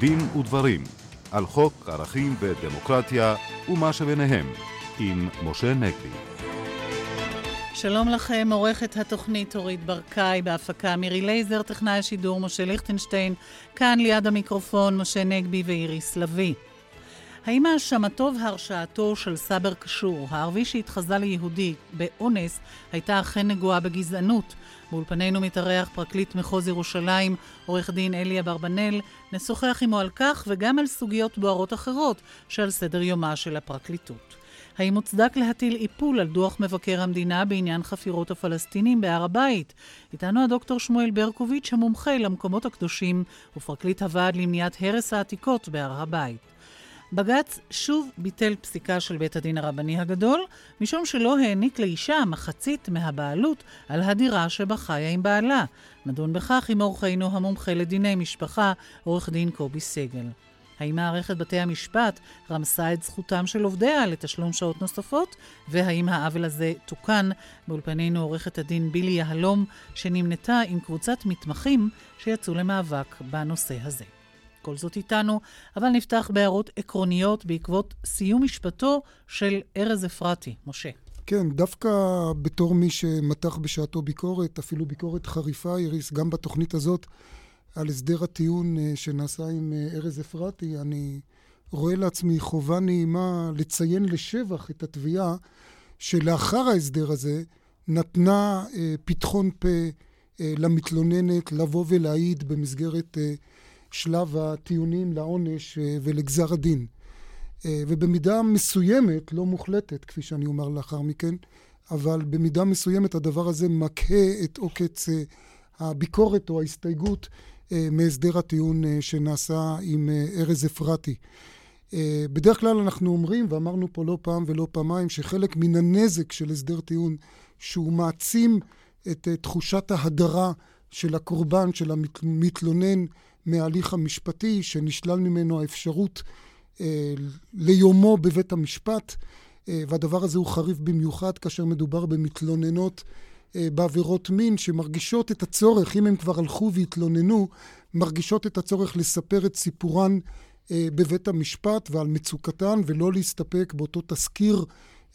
דין ודברים על חוק ערכים ודמוקרטיה ומה שביניהם עם משה נגבי. שלום לכם, עורכת התוכנית אורית ברקאי, בהפקה מירי לייזר, טכנאי השידור משה ליכטנשטיין, כאן ליד המיקרופון משה נגבי ואיריס לביא. האם האשמתו והרשעתו של סבר קשור, הערבי שהתחזה ליהודי באונס, הייתה אכן נגועה בגזענות? באולפנינו מתארח פרקליט מחוז ירושלים, עורך דין אלי אברבנאל, נשוחח עמו על כך וגם על סוגיות בוערות אחרות שעל סדר יומה של הפרקליטות. האם מוצדק להטיל איפול על דוח מבקר המדינה בעניין חפירות הפלסטינים בהר הבית? איתנו הדוקטור שמואל ברקוביץ', המומחה למקומות הקדושים ופרקליט הוועד למניעת הרס העתיקות בהר הבית. בג"ץ שוב ביטל פסיקה של בית הדין הרבני הגדול, משום שלא העניק לאישה מחצית מהבעלות על הדירה שבה חיה עם בעלה. נדון בכך עם אורחנו המומחה לדיני משפחה, עורך דין קובי סגל. האם מערכת בתי המשפט רמסה את זכותם של עובדיה לתשלום שעות נוספות? והאם העוול הזה תוקן? באולפנינו עורכת הדין בילי יהלום, שנמנתה עם קבוצת מתמחים שיצאו למאבק בנושא הזה. כל זאת איתנו, אבל נפתח בהערות עקרוניות בעקבות סיום משפטו של ארז אפרתי. משה. כן, דווקא בתור מי שמתח בשעתו ביקורת, אפילו ביקורת חריפה, איריס, גם בתוכנית הזאת, על הסדר הטיעון אה, שנעשה עם אה, ארז אפרתי, אני רואה לעצמי חובה נעימה לציין לשבח את התביעה שלאחר ההסדר הזה נתנה אה, פתחון פה למתלוננת לבוא ולהעיד במסגרת שלב הטיעונים לעונש ולגזר הדין. ובמידה מסוימת, לא מוחלטת, כפי שאני אומר לאחר מכן, אבל במידה מסוימת הדבר הזה מקהה את עוקץ הביקורת או ההסתייגות אה, מהסדר הטיעון אה, שנעשה עם אה, ארז אפרתי. בדרך כלל אנחנו אומרים, ואמרנו פה לא פעם ולא פעמיים, שחלק מן הנזק של הסדר טיעון, שהוא מעצים את תחושת ההדרה של הקורבן, של המתלונן מההליך המשפטי, שנשלל ממנו האפשרות ליומו בבית המשפט, והדבר הזה הוא חריף במיוחד כאשר מדובר במתלוננות אה, בעבירות מין שמרגישות את הצורך, אם הם כבר הלכו והתלוננו, מרגישות את הצורך לספר את סיפורן אה, בבית המשפט ועל מצוקתן, ולא להסתפק באותו תזכיר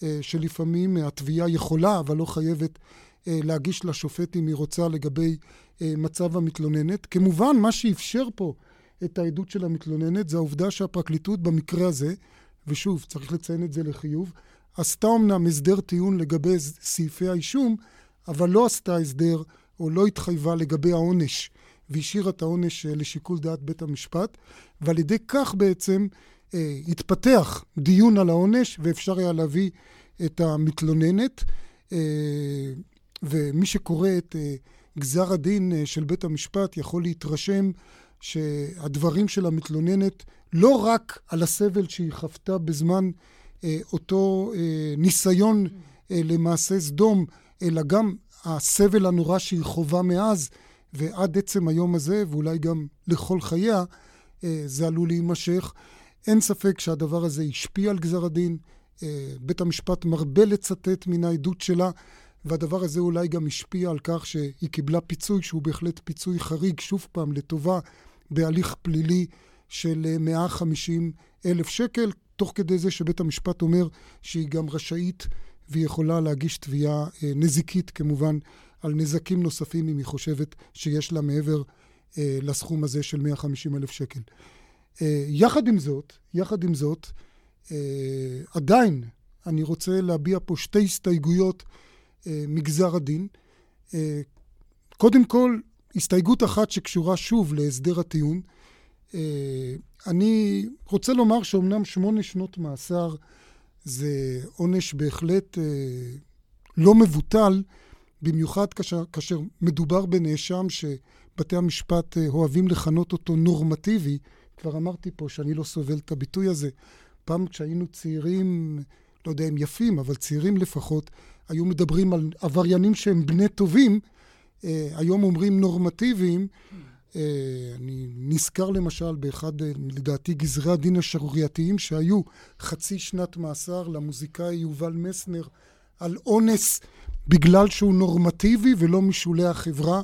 אה, שלפעמים התביעה יכולה, אבל לא חייבת להגיש לשופט אם היא רוצה לגבי מצב המתלוננת. כמובן, מה שאפשר פה את העדות של המתלוננת זה העובדה שהפרקליטות במקרה הזה, ושוב, צריך לציין את זה לחיוב, עשתה אמנם הסדר טיעון לגבי סעיפי האישום, אבל לא עשתה הסדר או לא התחייבה לגבי העונש, והשאירה את העונש אה, לשיקול דעת בית המשפט, ועל ידי כך בעצם אה, התפתח דיון על העונש, ואפשר היה להביא את המתלוננת. אה, ומי שקורא את אה, גזר הדין אה, של בית המשפט יכול להתרשם שהדברים של המתלוננת לא רק על הסבל שהיא חוותה בזמן אה, אותו אה, ניסיון אה, למעשה סדום, אלא גם הסבל הנורא שהיא חווה מאז ועד עצם היום הזה, ואולי גם לכל חייה, אה, זה עלול להימשך. אין ספק שהדבר הזה השפיע על גזר הדין. אה, בית המשפט מרבה לצטט מן העדות שלה, והדבר הזה אולי גם השפיע על כך שהיא קיבלה פיצוי שהוא בהחלט פיצוי חריג, שוב פעם, לטובה בהליך פלילי של 150 אה, אלף שקל, תוך כדי זה שבית המשפט אומר שהיא גם רשאית והיא יכולה להגיש תביעה אה, נזיקית כמובן על נזקים נוספים אם היא חושבת שיש לה מעבר אה, לסכום הזה של 150 אלף שקל. יחד עם זאת, יחד עם זאת, עדיין אני רוצה להביע פה שתי הסתייגויות מגזר הדין. קודם כל, הסתייגות אחת שקשורה שוב להסדר הטיעון. אני רוצה לומר שאומנם שמונה שנות מאסר זה עונש בהחלט אה, לא מבוטל, במיוחד כאשר, כאשר מדובר בנאשם שבתי המשפט אה, אוהבים לכנות אותו נורמטיבי. כבר אמרתי פה שאני לא סובל את הביטוי הזה. פעם כשהיינו צעירים, לא יודע אם יפים, אבל צעירים לפחות, היו מדברים על עבריינים שהם בני טובים, אה, היום אומרים נורמטיביים. אה, אני נזכר למשל באחד, אה, לדעתי, גזרי הדין השערורייתיים שהיו חצי שנת מאסר למוזיקאי יובל מסנר על אונס בגלל שהוא נורמטיבי ולא משולי החברה,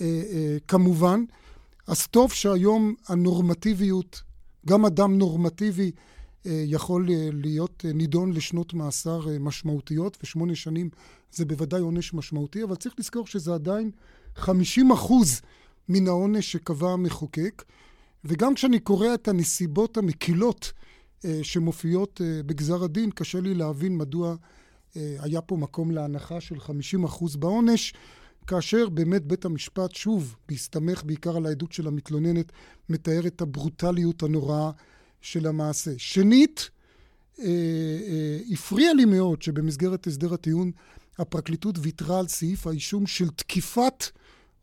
אה, כמובן. אז טוב שהיום הנורמטיביות, גם אדם נורמטיבי אה, יכול אה, להיות אה, נידון לשנות מאסר משמעותיות, ושמונה שנים זה בוודאי עונש משמעותי, אבל צריך לזכור שזה עדיין 50 אחוז מן העונש שקבע המחוקק. וגם כשאני קורא את הנסיבות המקילות שמופיעות בגזר הדין, קשה לי להבין מדוע היה פה מקום להנחה של 50 אחוז בעונש. כאשר באמת בית המשפט, שוב, בהסתמך בעיקר על העדות של המתלוננת, מתאר את הברוטליות הנוראה של המעשה. שנית, אה, אה, הפריע לי מאוד שבמסגרת הסדר הטיעון הפרקליטות ויתרה על סעיף האישום של תקיפת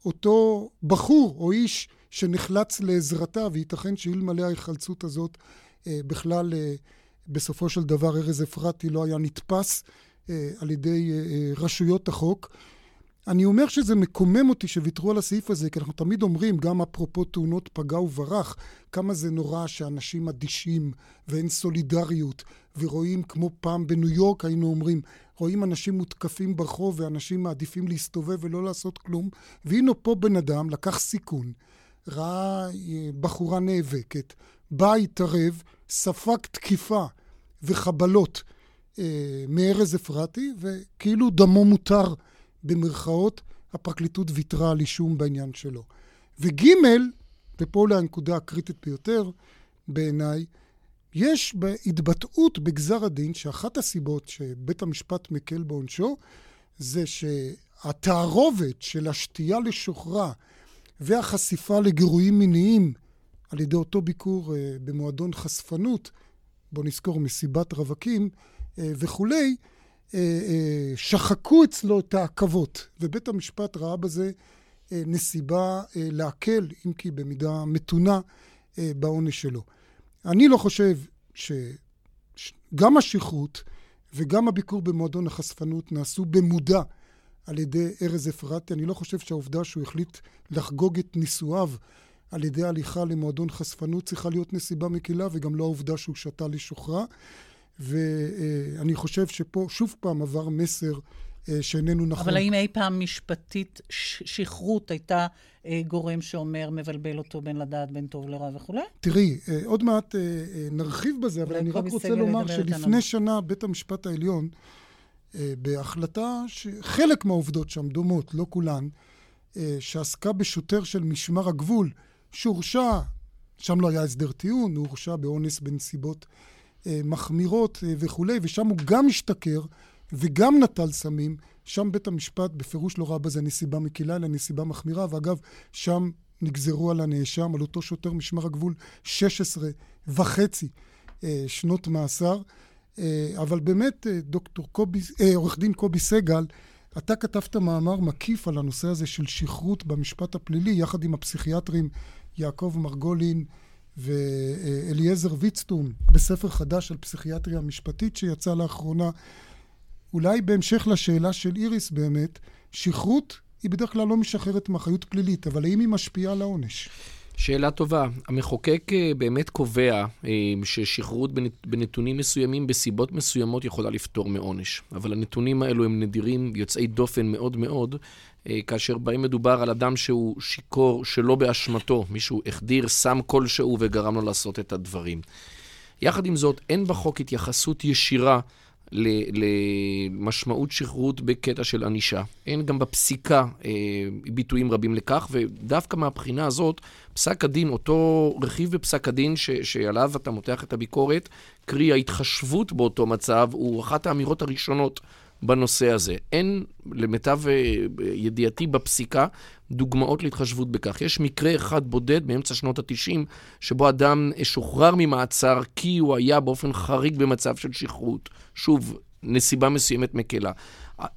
אותו בחור או איש שנחלץ לעזרתה, וייתכן שאלמלא ההיחלצות הזאת אה, בכלל אה, בסופו של דבר ארז אפרתי לא היה נתפס אה, על ידי אה, אה רשויות החוק. אני אומר שזה מקומם אותי שוויתרו על הסעיף הזה, כי אנחנו תמיד אומרים, גם אפרופו תאונות פגע וברח, כמה זה נורא שאנשים אדישים ואין סולידריות, ורואים כמו פעם בניו יורק היינו אומרים, רואים אנשים מותקפים ברחוב ואנשים מעדיפים להסתובב ולא לעשות כלום, והנה פה בן אדם לקח סיכון, ראה אה, בחורה נאבקת, בא, התערב, ספג תקיפה וחבלות אה, מארז אפרתי, וכאילו דמו מותר. במרכאות, הפרקליטות ויתרה על אישום בעניין שלו. וג', ופה אולי הנקודה הקריטית ביותר בעיניי, יש בהתבטאות בגזר הדין שאחת הסיבות שבית המשפט מקל בעונשו זה שהתערובת של השתייה לשוכרה והחשיפה לגירויים מיניים על ידי אותו ביקור uh, במועדון חשפנות, בוא נזכור מסיבת רווקים וכולי, אה, אה, שחקו אצלו את העכבות, ובית המשפט ראה בזה אה, נסיבה להקל, אם כי במידה מתונה, בעונש שלו. אני לא חושב שגם השכרות וגם הביקור במועדון החשפנות נעשו במודע על ידי ארז אפרתי. אני לא חושב שהעובדה שהוא החליט לחגוג את נישואיו על ידי הליכה למועדון חשפנות צריכה להיות נסיבה מקילה, וגם לא העובדה שהוא שתה לשוכרה. ואני חושב שפה שוב פעם עבר מסר אה, שאיננו נכון. אבל האם אי פעם משפטית שכרות הייתה אה, גורם שאומר, מבלבל אותו בין לדעת בין טוב לרע וכולי? תראי, אה, עוד מעט נרחיב בזה, אבל אני רק רוצה לומר שלפני שנה בית המשפט העליון, בהחלטה שחלק מהעובדות שם דומות, לא כולן, שעסקה בשוטר של משמר הגבול, שהורשע, שם לא היה הסדר טיעון, הוא הורשע באונס בנסיבות מחמירות אה, וכולי, ושם הוא גם השתכר וגם נטל סמים. שם בית המשפט בפירוש לא ראה בזה נסיבה מקילה, אלא נסיבה מחמירה, ואגב, שם נגזרו על הנאשם, על אותו שוטר משמר הגבול, 16 וחצי אה, שנות מאסר. אבל באמת, דוקטור קובי, עורך דין קובי סגל, אתה כתבת מאמר מקיף על הנושא הזה של שכרות במשפט הפלילי, יחד עם הפסיכיאטרים יעקב מרגולין, ואליעזר ויצטום בספר חדש על פסיכיאטריה משפטית שיצא לאחרונה. אולי בהמשך לשאלה של איריס באמת, שכרות היא בדרך כלל לא משחררת מאחריות פלילית, אבל האם היא משפיעה על העונש? שאלה טובה. המחוקק אה, באמת קובע אה, ששחררות בנתונים מסוימים, בסיבות מסוימות, יכולה לפטור מעונש. אבל הנתונים האלו הם נדירים, יוצאי דופן מאוד מאוד, כאשר בהם מדובר על אדם שהוא שיכור שלא באשמתו, מישהו החדיר סם כלשהו וגרם לו לעשות את הדברים. יחד עם זאת, אין בחוק התייחסות ישירה למשמעות שחררות בקטע של ענישה. אין גם בפסיקה אה, ביטויים רבים לכך, ודווקא מהבחינה הזאת, פסק הדין, אותו רכיב בפסק הדין ש, שעליו אתה מותח את הביקורת, קרי ההתחשבות באותו מצב, הוא אחת האמירות הראשונות בנושא הזה. אין, למיטב אה, ידיעתי בפסיקה, דוגמאות להתחשבות בכך. יש מקרה אחד בודד באמצע שנות ה-90, שבו אדם שוחרר ממעצר כי הוא היה באופן חריג במצב של שכרות. שוב, נסיבה מסוימת מקלה.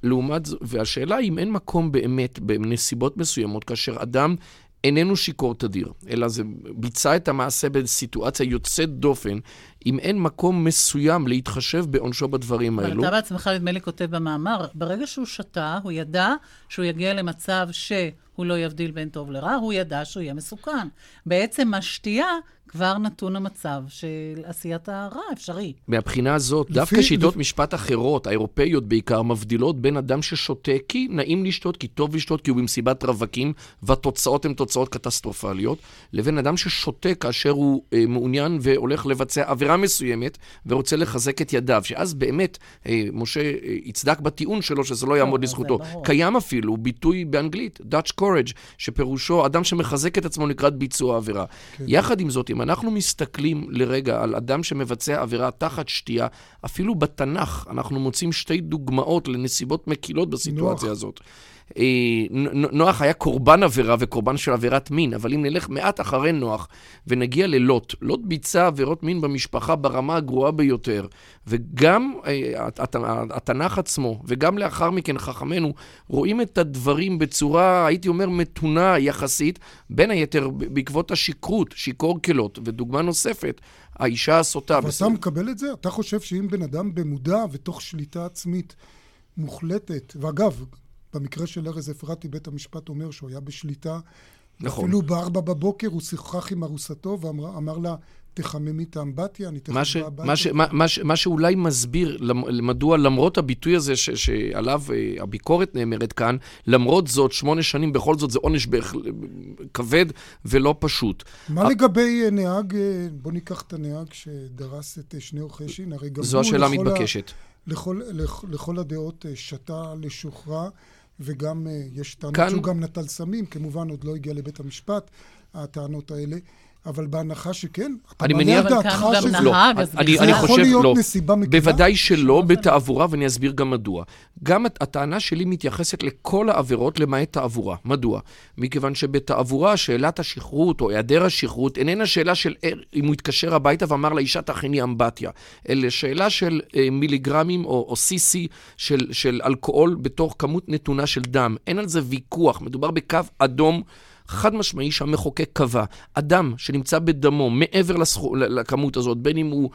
לעומת זאת, והשאלה אם אין מקום באמת בנסיבות מסוימות, כאשר אדם איננו שיכור תדיר, אלא זה ביצע את המעשה בסיטואציה יוצאת דופן, אם אין מקום מסוים להתחשב בעונשו בדברים האלו. אבל אתה בעצמך, נדמה לי, כותב במאמר, ברגע שהוא שתה, הוא ידע שהוא יגיע למצב שהוא לא יבדיל בין טוב לרע, הוא ידע שהוא יהיה מסוכן. בעצם השתייה כבר נתון המצב של עשיית הרע אפשרי. מהבחינה הזאת, לפי, דווקא שיטות לפי... משפט אחרות, האירופאיות בעיקר, מבדילות בין אדם ששותה כי נעים לשתות, כי טוב לשתות, כי הוא במסיבת רווקים, והתוצאות הן תוצאות קטסטרופליות, לבין אדם ששותה כאשר הוא אה, מעוניין והולך לבצע עבירה מסוימת, ורוצה לחזק את ידיו, שאז באמת, אה, משה אה, יצדק בטיעון שלו שזה לא יעמוד לזכותו. קיים אפילו ביטוי באנגלית, Dutch courage, שפירושו אדם שמחזק את עצמו לקראת ביצוע עבירה. כן. יחד עם זאת, אם אנחנו מסתכלים לרגע על אדם שמבצע עבירה תחת שתייה, אפילו בתנ"ך אנחנו מוצאים שתי דוגמאות לנסיבות מקילות בסיטואציה נוח. הזאת. אה, נוח היה קורבן עבירה וקורבן של עבירת מין, אבל אם נלך מעט אחרי נוח ונגיע ללוט, לוט ביצע עבירות מין במשפחה ברמה הגרועה ביותר, וגם אה, התנ"ך עצמו, וגם לאחר מכן חכמינו, רואים את הדברים בצורה, הייתי אומר, מתונה יחסית, בין היתר בעקבות השכרות, שיכור כלות, ודוגמה נוספת, האישה הסוטה. אבל אתה מקבל את זה? אתה חושב שאם בן אדם במודע ותוך שליטה עצמית מוחלטת, ואגב, במקרה של ארז אפרתי, בית המשפט אומר שהוא היה בשליטה. נכון. אפילו בארבע בבוקר הוא שיחק עם ארוסתו ואמר לה, תחממי את האמבטיה, אני תכף בא הביתה. מה, מה, מה, מה שאולי מסביר מדוע למרות הביטוי הזה ש, שעליו אה, הביקורת נאמרת כאן, למרות זאת, שמונה שנים בכל זאת זה עונש בכ... כבד ולא פשוט. מה ה... לגבי אה, נהג, אה, בוא ניקח את הנהג שדרס את שני עורכי שין, הרי גם זו השאלה המתבקשת. ה... לכל, לכל, לכל הדעות שתה לשוחרר. וגם uh, יש טענות כאן... שהוא גם נטל סמים, כמובן עוד לא הגיע לבית המשפט, הטענות האלה. אבל בהנחה שכן, אתה מעלה על דעתך שזה לא. אני, אני חושב לא. בוודאי שלא בתעבורה, ואני אסביר גם מדוע. גם הטענה שלי מתייחסת לכל העבירות למעט תעבורה. מדוע? מכיוון שבתעבורה שאלת השכרות או היעדר השכרות איננה שאלה של אם הוא התקשר הביתה ואמר לאישה תכיני אמבטיה, אלא שאלה של אה, מיליגרמים או, או CC של, של אלכוהול בתוך כמות נתונה של דם. אין על זה ויכוח, מדובר בקו אדום. חד משמעי שהמחוקק קבע. אדם שנמצא בדמו מעבר לסכו, לכמות הזאת, בין אם הוא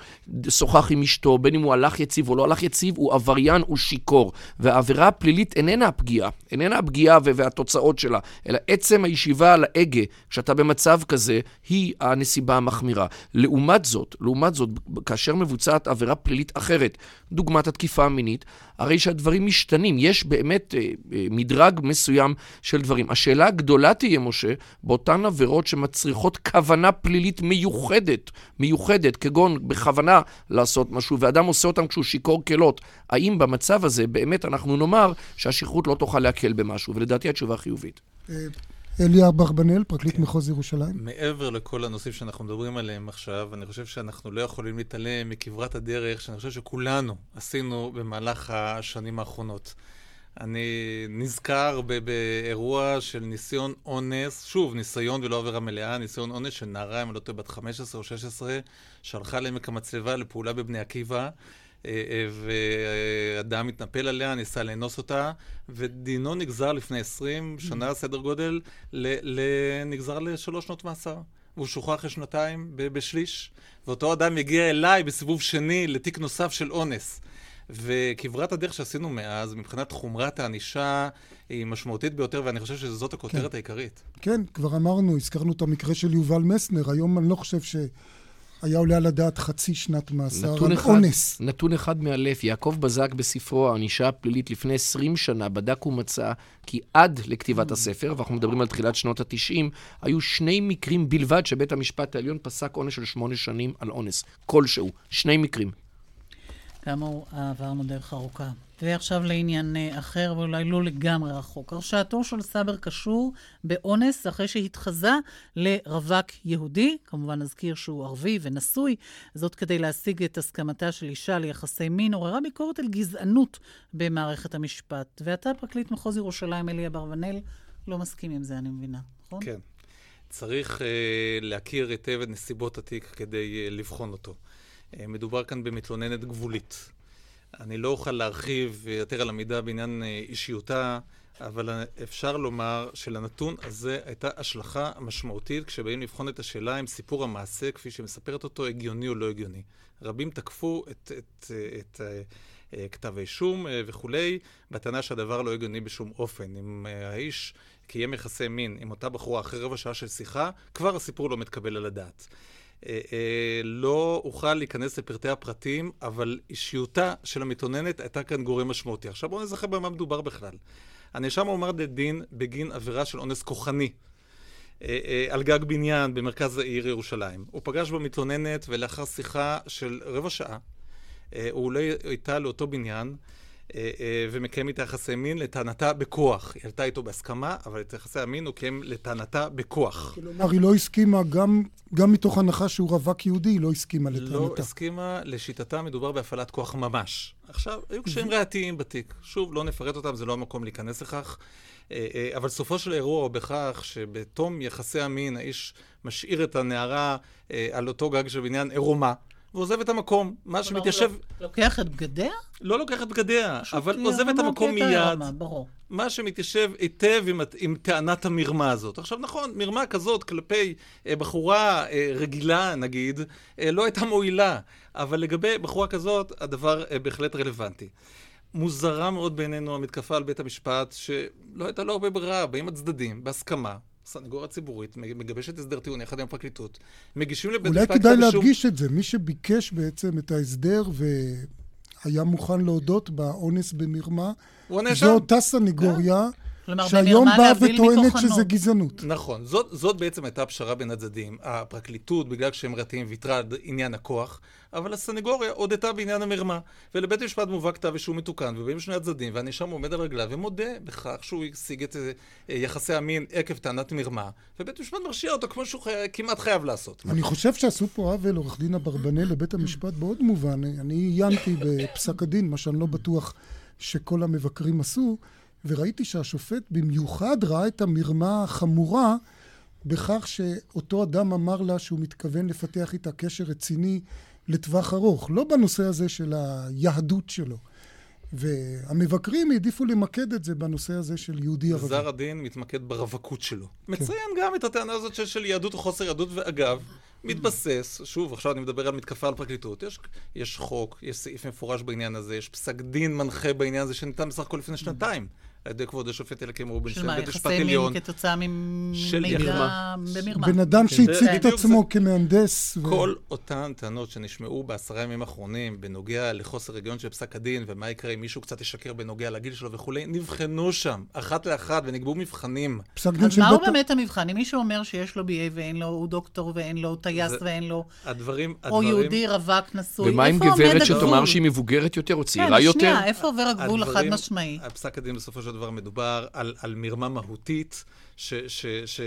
שוחח עם אשתו, בין אם הוא הלך יציב או לא הלך יציב, הוא עבריין, הוא שיכור. והעבירה הפלילית איננה הפגיעה, איננה הפגיעה והתוצאות שלה, אלא עצם הישיבה על ההגה, כשאתה במצב כזה, היא הנסיבה המחמירה. לעומת זאת, לעומת זאת, כאשר מבוצעת עבירה פלילית אחרת, דוגמת התקיפה המינית, הרי שהדברים משתנים. יש באמת אה, אה, מדרג מסוים של דברים. השאלה הגדולה תהיה, משה, באותן עבירות שמצריכות כוונה פלילית מיוחדת, מיוחדת, כגון בכוונה לעשות משהו, ואדם עושה אותם כשהוא שיכור כלות. האם במצב הזה באמת אנחנו נאמר שהשכרות לא תוכל להקל במשהו? ולדעתי התשובה חיובית. אליה אברבנאל, פרקליט כן. מחוז ירושלים. מעבר לכל הנושאים שאנחנו מדברים עליהם עכשיו, אני חושב שאנחנו לא יכולים להתעלם מכברת הדרך שאני חושב שכולנו עשינו במהלך השנים האחרונות. אני נזכר באירוע של ניסיון אונס, שוב, ניסיון ולא עבירה מלאה, ניסיון אונס של נערה, אם אני לא טועה, בת 15 או 16, שהלכה לעמק המצלבה לפעולה בבני עקיבא. אה, אה, ואדם התנפל עליה, ניסה לאנוס אותה, ודינו נגזר לפני 20 שנה, סדר גודל, נגזר לשלוש שנות מאסר. והוא שוחרר אחרי שנתיים בשליש, ואותו אדם הגיע אליי בסיבוב שני לתיק נוסף של אונס. וכברת הדרך שעשינו מאז, מבחינת חומרת הענישה, היא משמעותית ביותר, ואני חושב שזאת הכותרת כן. העיקרית. כן, כבר אמרנו, הזכרנו את המקרה של יובל מסנר, היום אני לא חושב ש... היה עולה על הדעת חצי שנת מאסר על אחד, אונס. נתון אחד מאלף, יעקב בזק בספרו הענישה הפלילית לפני 20 שנה בדק ומצא כי עד לכתיבת הספר, ואנחנו מדברים על תחילת שנות ה-90, היו שני מקרים בלבד שבית המשפט העליון פסק עונש של שמונה שנים על אונס. כלשהו. שני מקרים. כאמור, עברנו דרך ארוכה. ועכשיו לעניין אה, אחר, ואולי לא לגמרי רחוק. הרשעתו של סבר קשור באונס אחרי שהתחזה לרווק יהודי, כמובן נזכיר שהוא ערבי ונשוי, זאת כדי להשיג את הסכמתה של אישה ליחסי מין, עוררה ביקורת על גזענות במערכת המשפט. ואתה, פרקליט מחוז ירושלים, אלי אברבנאל, לא מסכים עם זה, אני מבינה, נכון? כן. צריך uh, להכיר היטב את נסיבות התיק כדי uh, לבחון אותו. Uh, מדובר כאן במתלוננת גבולית. אני לא אוכל להרחיב יותר על המידע בעניין אה, אישיותה, אבל אפשר לומר שלנתון הזה הייתה השלכה משמעותית כשבאים לבחון את השאלה אם סיפור המעשה, כפי שמספרת אותו, הגיוני או לא הגיוני. רבים תקפו את, את, את, את אה, כתב האישום אה, וכולי, בטענה שהדבר לא הגיוני בשום אופן. אם אה, האיש קיים יחסי מין עם אותה בחורה אחרי רבע שעה של שיחה, כבר הסיפור לא מתקבל על הדעת. לא אוכל להיכנס לפרטי הפרטים, אבל אישיותה של המתלוננת הייתה כאן גורם משמעותי. עכשיו בואו נזכר במה מדובר בכלל. הנאשם הועמד לדין בגין עבירה של אונס כוחני. על גג בניין במרכז העיר ירושלים. הוא פגש במתלוננת ולאחר שיחה של רבע שעה, הוא עולה איתה לאותו בניין אה, אה, ומקיים איתה יחסי מין לטענתה בכוח. היא עלתה איתו בהסכמה, אבל את יחסי המין הוא קיים לטענתה בכוח. כלומר, היא לא הסכימה, גם, גם מתוך הנחה שהוא רווק יהודי, היא לא הסכימה לטענתה. לא הסכימה, לשיטתה מדובר בהפעלת כוח ממש. עכשיו, היו קשיים ראייתיים בתיק. שוב, לא נפרט אותם, זה לא המקום להיכנס לכך. אה, אבל סופו של האירוע הוא בכך שבתום יחסי המין האיש משאיר את הנערה על אותו גג של בניין עירומה. ועוזב את המקום. מה שמתיישב... לוקח את בגדיה? לא לוקח את בגדיה, אבל עוזב את המקום מיד. מה שמתיישב היטב עם, עם טענת המרמה הזאת. עכשיו נכון, מרמה כזאת כלפי אה, בחורה אה, רגילה, נגיד, אה, לא הייתה מועילה, אבל לגבי בחורה כזאת, הדבר אה, בהחלט רלוונטי. מוזרה מאוד בעינינו המתקפה על בית המשפט, שלא הייתה לו הרבה ברירה, באים הצדדים, בהסכמה, הסנגוריה הציבורית מגבשת הסדר טיעון יחד עם הפרקליטות, מגישים לבית משפט אולי כדאי להדגיש את זה. מי שביקש בעצם את ההסדר והיה מוכן להודות באונס במרמה, זו אותה סנגוריה. כלומר, שהיום באה וטוענת שזה גזענות. נכון. זאת, זאת בעצם הייתה פשרה בין הצדדים. הפרקליטות, בגלל שהם רתיים, ויתרה על עניין הכוח, אבל הסנגוריה הודתה בעניין המרמה. ולבית המשפט מובא כתב אישום מתוקן, ובאים שני הצדדים, והנאשם עומד על רגליו ומודה בכך שהוא השיג את אה, יחסי המין עקב טענת מרמה, ובית המשפט מרשיע אותו כמו שהוא חי... כמעט חייב לעשות. אני חושב שעשו פה עוול, עורך דין אברבנאל, לבית המשפט בעוד מובן. אני עיינתי בפסק הדין, מה שאני לא בטוח שכל המבקרים עשו. וראיתי שהשופט במיוחד ראה את המרמה החמורה בכך שאותו אדם אמר לה שהוא מתכוון לפתח איתה קשר רציני לטווח ארוך, לא בנושא הזה של היהדות שלו. והמבקרים העדיפו למקד את זה בנושא הזה של יהודי ערבי. גזר הדין מתמקד ברווקות שלו. כן. מציין גם את הטענה הזאת של, של יהדות או חוסר יהדות, ואגב, מתבסס, שוב, עכשיו אני מדבר על מתקפה על פרקליטות, יש, יש חוק, יש סעיף מפורש בעניין הזה, יש פסק דין מנחה בעניין הזה שניתן בסך הכל לפני שנתיים. על ידי כבוד השופט אליקים רובינשטיין, בית משפט עליון. של מה, יחסי מין כתוצאה ממידע במרמה. בן אדם שהציג את עצמו כמהנדס. כל אותן טענות שנשמעו בעשרה ימים האחרונים בנוגע לחוסר הגיון של פסק הדין, ומה יקרה אם מישהו קצת ישקר בנוגע לגיל שלו וכולי, נבחנו שם, אחת לאחת, ונקבעו מבחנים. פסק דין של... אז מהו באמת המבחן? אם מישהו אומר שיש לו BA ואין לו, הוא דוקטור ואין לו טייס ואין לו... הדברים... או יהודי רווק נשוי, ומה עם גברת שתאמר שהיא מבוגרת יותר או צעירה יותר? כן, שנייה, איפה עובר הגבול החד משמעי? פסק הדין בסופו של דבר מדובר על, על מרמה מהותית, ש... ש, ש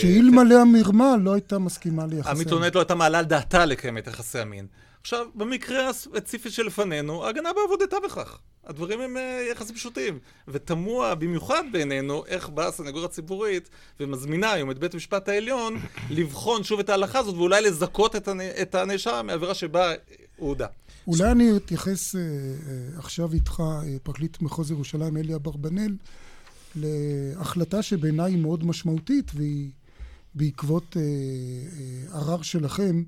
שאלמלא אה, המרמה לא הייתה מסכימה ליחסי המין. המתלוננת לא הייתה מעלה על דעתה לקיים את יחסי המין. עכשיו, במקרה הספציפי שלפנינו, ההגנה בעבודתה בכך. הדברים הם אה, יחסים פשוטים. ותמוה במיוחד בעינינו איך באה הסנגוריה הציבורית ומזמינה היום את בית המשפט העליון לבחון שוב את ההלכה הזאת ואולי לזכות את הנאשם מעבירה שבה הוא הודה. אולי אני אתייחס אה, אה, עכשיו איתך, אה, פרקליט מחוז ירושלים אלי אברבנאל, להחלטה שבעיניי היא מאוד משמעותית והיא בעקבות ערר שלכם,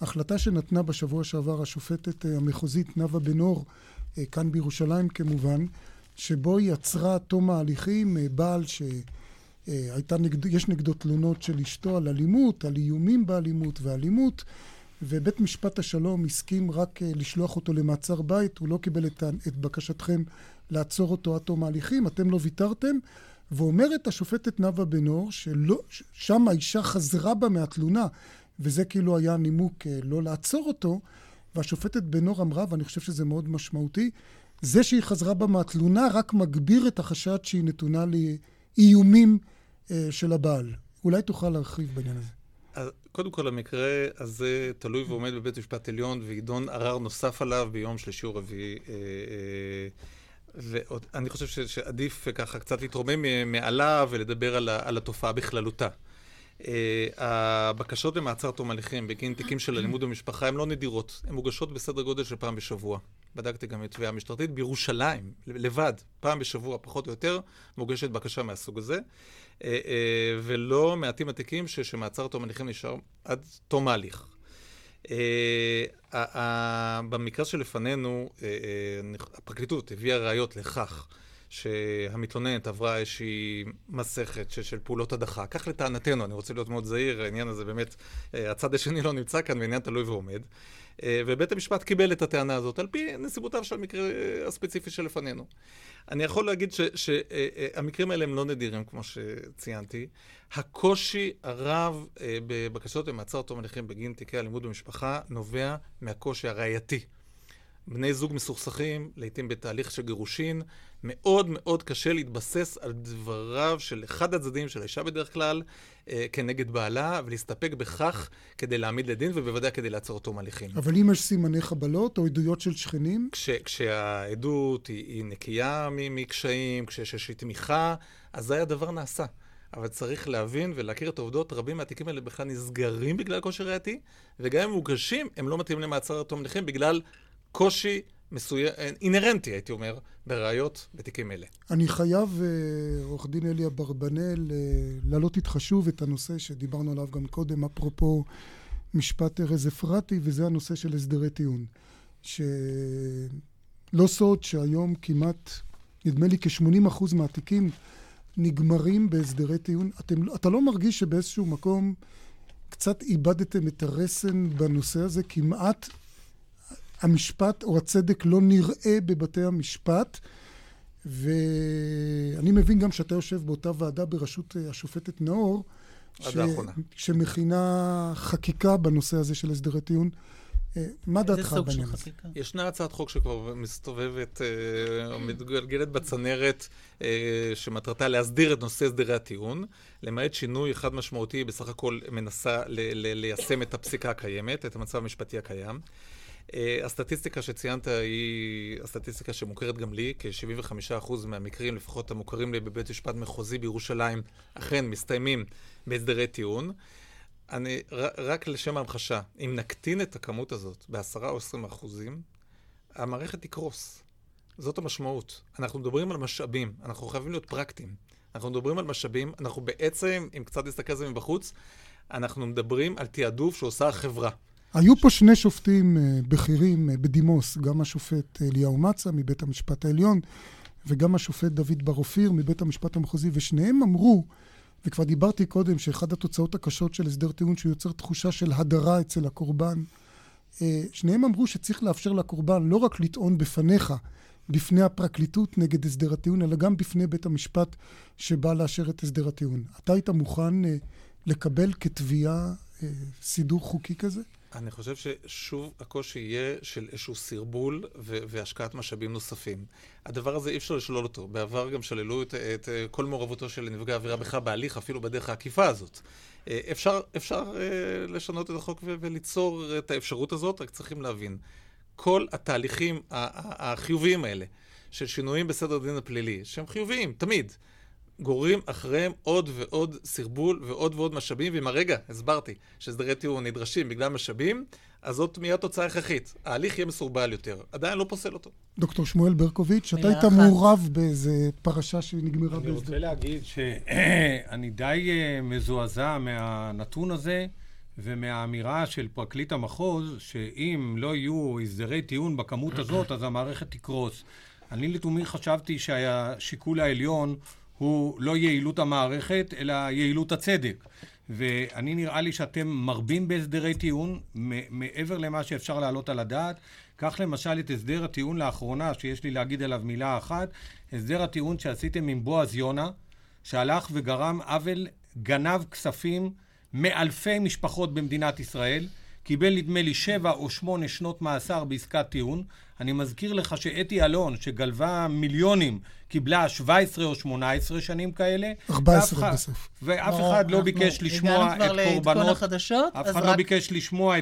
החלטה שנתנה בשבוע שעבר השופטת המחוזית נאוה בן אור, כאן בירושלים כמובן, שבו היא עצרה תום ההליכים בעל שהייתה נגד, יש נגדו תלונות של אשתו על אלימות, על איומים באלימות ואלימות ובית משפט השלום הסכים רק אה, לשלוח אותו למעצר בית, הוא לא קיבל את, את בקשתכם לעצור אותו עד תום ההליכים, אתם לא ויתרתם, ואומרת השופטת נאוה בן אור ששם האישה חזרה בה מהתלונה, וזה כאילו היה נימוק אה, לא לעצור אותו, והשופטת בן אור אמרה, ואני חושב שזה מאוד משמעותי, זה שהיא חזרה בה מהתלונה רק מגביר את החשד שהיא נתונה לאיומים אה, של הבעל. אולי תוכל להרחיב בעניין הזה. קודם כל, המקרה הזה תלוי ועומד בבית משפט עליון, ויידון ערר נוסף עליו ביום שלישי או רביעי. אה, אה, ואני חושב שעדיף ככה קצת להתרומם מעליו ולדבר על, על התופעה בכללותה. Uh, הבקשות במעצר תום הליכים בגין תיקים של אלימות במשפחה הן לא נדירות, הן מוגשות בסדר גודל של פעם בשבוע. בדקתי גם את תביעה משטרתית, בירושלים, לבד, פעם בשבוע, פחות או יותר, מוגשת בקשה מהסוג הזה. אה, אה, ולא מעטים התיקים שמעצר תום הליכים נשאר עד תום ההליך. במקרה שלפנינו, הפרקליטות הביאה ראיות לכך שהמתלוננת עברה איזושהי מסכת של, פעולות הדחה. כך לטענתנו, אני רוצה להיות מאוד זהיר, העניין הזה באמת, אה, הצד השני לא נמצא כאן ועניין תלוי ועומד. אה, ובית המשפט קיבל את הטענה הזאת על פי נסיבותיו של המקרה הספציפי שלפנינו. אני יכול להגיד שהמקרים האלה הם לא נדירים, כמו שציינתי. הקושי הרב אה, בבקשות למעצר תום הליכים בגין תיקי אלימות במשפחה נובע מהקושי הראייתי. בני זוג מסוכסכים, לעיתים בתהליך של גירושין, מאוד מאוד קשה להתבסס על דבריו של אחד הצדדים, של האישה בדרך כלל, אה, כנגד בעלה, ולהסתפק בכך כדי להעמיד לדין, ובוודאי כדי לעצור אותו מהליכים. אבל אם יש סימני חבלות או עדויות של שכנים? כש, כשהעדות היא, היא נקייה מקשיים, כשיש איזושהי תמיכה, אזי הדבר נעשה. אבל צריך להבין ולהכיר את העובדות, רבים מהתיקים האלה בכלל נסגרים בגלל קושי ראייתי, וגם אם מוגשים, הם לא מתאימים למעצר עד תום הליכים בגלל קושי מסוים, אינהרנטי, הייתי אומר, בראיות בתיקים אלה. אני חייב, אה, עורך דין אלי אברבנאל, אה, להעלות איתך שוב את הנושא שדיברנו עליו גם קודם, אפרופו משפט ארז אפרתי, וזה הנושא של הסדרי טיעון. שלא סוד שהיום כמעט, נדמה לי כ-80% מהתיקים נגמרים בהסדרי טיעון. אתם, אתה לא מרגיש שבאיזשהו מקום קצת איבדתם את הרסן בנושא הזה? כמעט המשפט או הצדק לא נראה בבתי המשפט. ואני מבין גם שאתה יושב באותה ועדה בראשות אה, השופטת נאור, ש... שמכינה חקיקה בנושא הזה של הסדרי טיעון. אה, מה דעתך בעניין הזה? ישנה הצעת חוק שכבר מסתובבת, או אה, מתגלגלת בצנרת, שמטרתה להסדיר את נושא הסדרי הטיעון, למעט שינוי אחד משמעותי, בסך הכל מנסה ליישם את הפסיקה הקיימת, את המצב המשפטי הקיים. Uh, הסטטיסטיקה שציינת היא הסטטיסטיקה שמוכרת גם לי, כ-75% מהמקרים, לפחות המוכרים לי בבית משפט מחוזי בירושלים, אכן מסתיימים בהסדרי טיעון. אני, רק לשם ההמחשה, אם נקטין את הכמות הזאת ב-10 או 20 אחוזים, המערכת תקרוס. זאת המשמעות. אנחנו מדברים על משאבים, אנחנו חייבים להיות פרקטיים. אנחנו מדברים על משאבים, אנחנו בעצם, אם קצת נסתכל על זה מבחוץ, אנחנו מדברים על תעדוף שעושה החברה. היו פה שני שופטים אה, בכירים אה, בדימוס, גם השופט אליהו מצה מבית המשפט העליון וגם השופט דוד בר אופיר מבית המשפט המחוזי, ושניהם אמרו, וכבר דיברתי קודם, שאחד התוצאות הקשות של הסדר טיעון שהוא יוצר תחושה של הדרה אצל הקורבן, אה, שניהם אמרו שצריך לאפשר לקורבן לא רק לטעון בפניך, בפני הפרקליטות נגד הסדר הטיעון, אלא גם בפני בית המשפט שבא לאשר את הסדר הטיעון. אתה היית מוכן לקבל כתביעה סידור חוקי כזה? אני חושב ששוב הקושי יהיה של איזשהו סרבול והשקעת משאבים נוספים. הדבר הזה אי אפשר לשלול אותו. בעבר גם שללו את, את כל מעורבותו של נפגע עבירה בכלל בהליך, אפילו בדרך העקיפה הזאת. אה, אפשר, אפשר uh, לשנות את החוק וליצור את האפשרות הזאת, רק צריכים להבין. כל התהליכים החיוביים האלה, של שינויים בסדר הדין הפלילי, שהם חיוביים, תמיד. גוררים אחריהם עוד ועוד סרבול ועוד ועוד משאבים, ואם הרגע הסברתי שהסדרי טיעון נדרשים בגלל משאבים, אז זאת מיד תוצאה הכרחית. ההליך יהיה מסורבל יותר. עדיין לא פוסל אותו. דוקטור שמואל ברקוביץ', אתה היית מעורב באיזה פרשה שנגמרה בהסדר. אני רוצה להגיד שאני די אה, מזועזע מהנתון הזה. ומהאמירה של פרקליט המחוז, שאם לא יהיו הסדרי טיעון בכמות הזאת, אז המערכת תקרוס. אני לתומי חשבתי שהשיקול העליון הוא לא יעילות המערכת, אלא יעילות הצדק. ואני נראה לי שאתם מרבים בהסדרי טיעון, מעבר למה שאפשר להעלות על הדעת. קח למשל את הסדר הטיעון לאחרונה, שיש לי להגיד עליו מילה אחת, הסדר הטיעון שעשיתם עם בועז יונה, שהלך וגרם עוול, גנב כספים מאלפי משפחות במדינת ישראל, קיבל נדמה לי שבע או שמונה שנות מאסר בעסקת טיעון. אני מזכיר לך שאתי אלון, שגלבה מיליונים, קיבלה 17 או 18 שנים כאלה. 14 בסוף. ואף אחד לא ביקש לשמוע את קורבנות... אף אחד לא ביקש לשמוע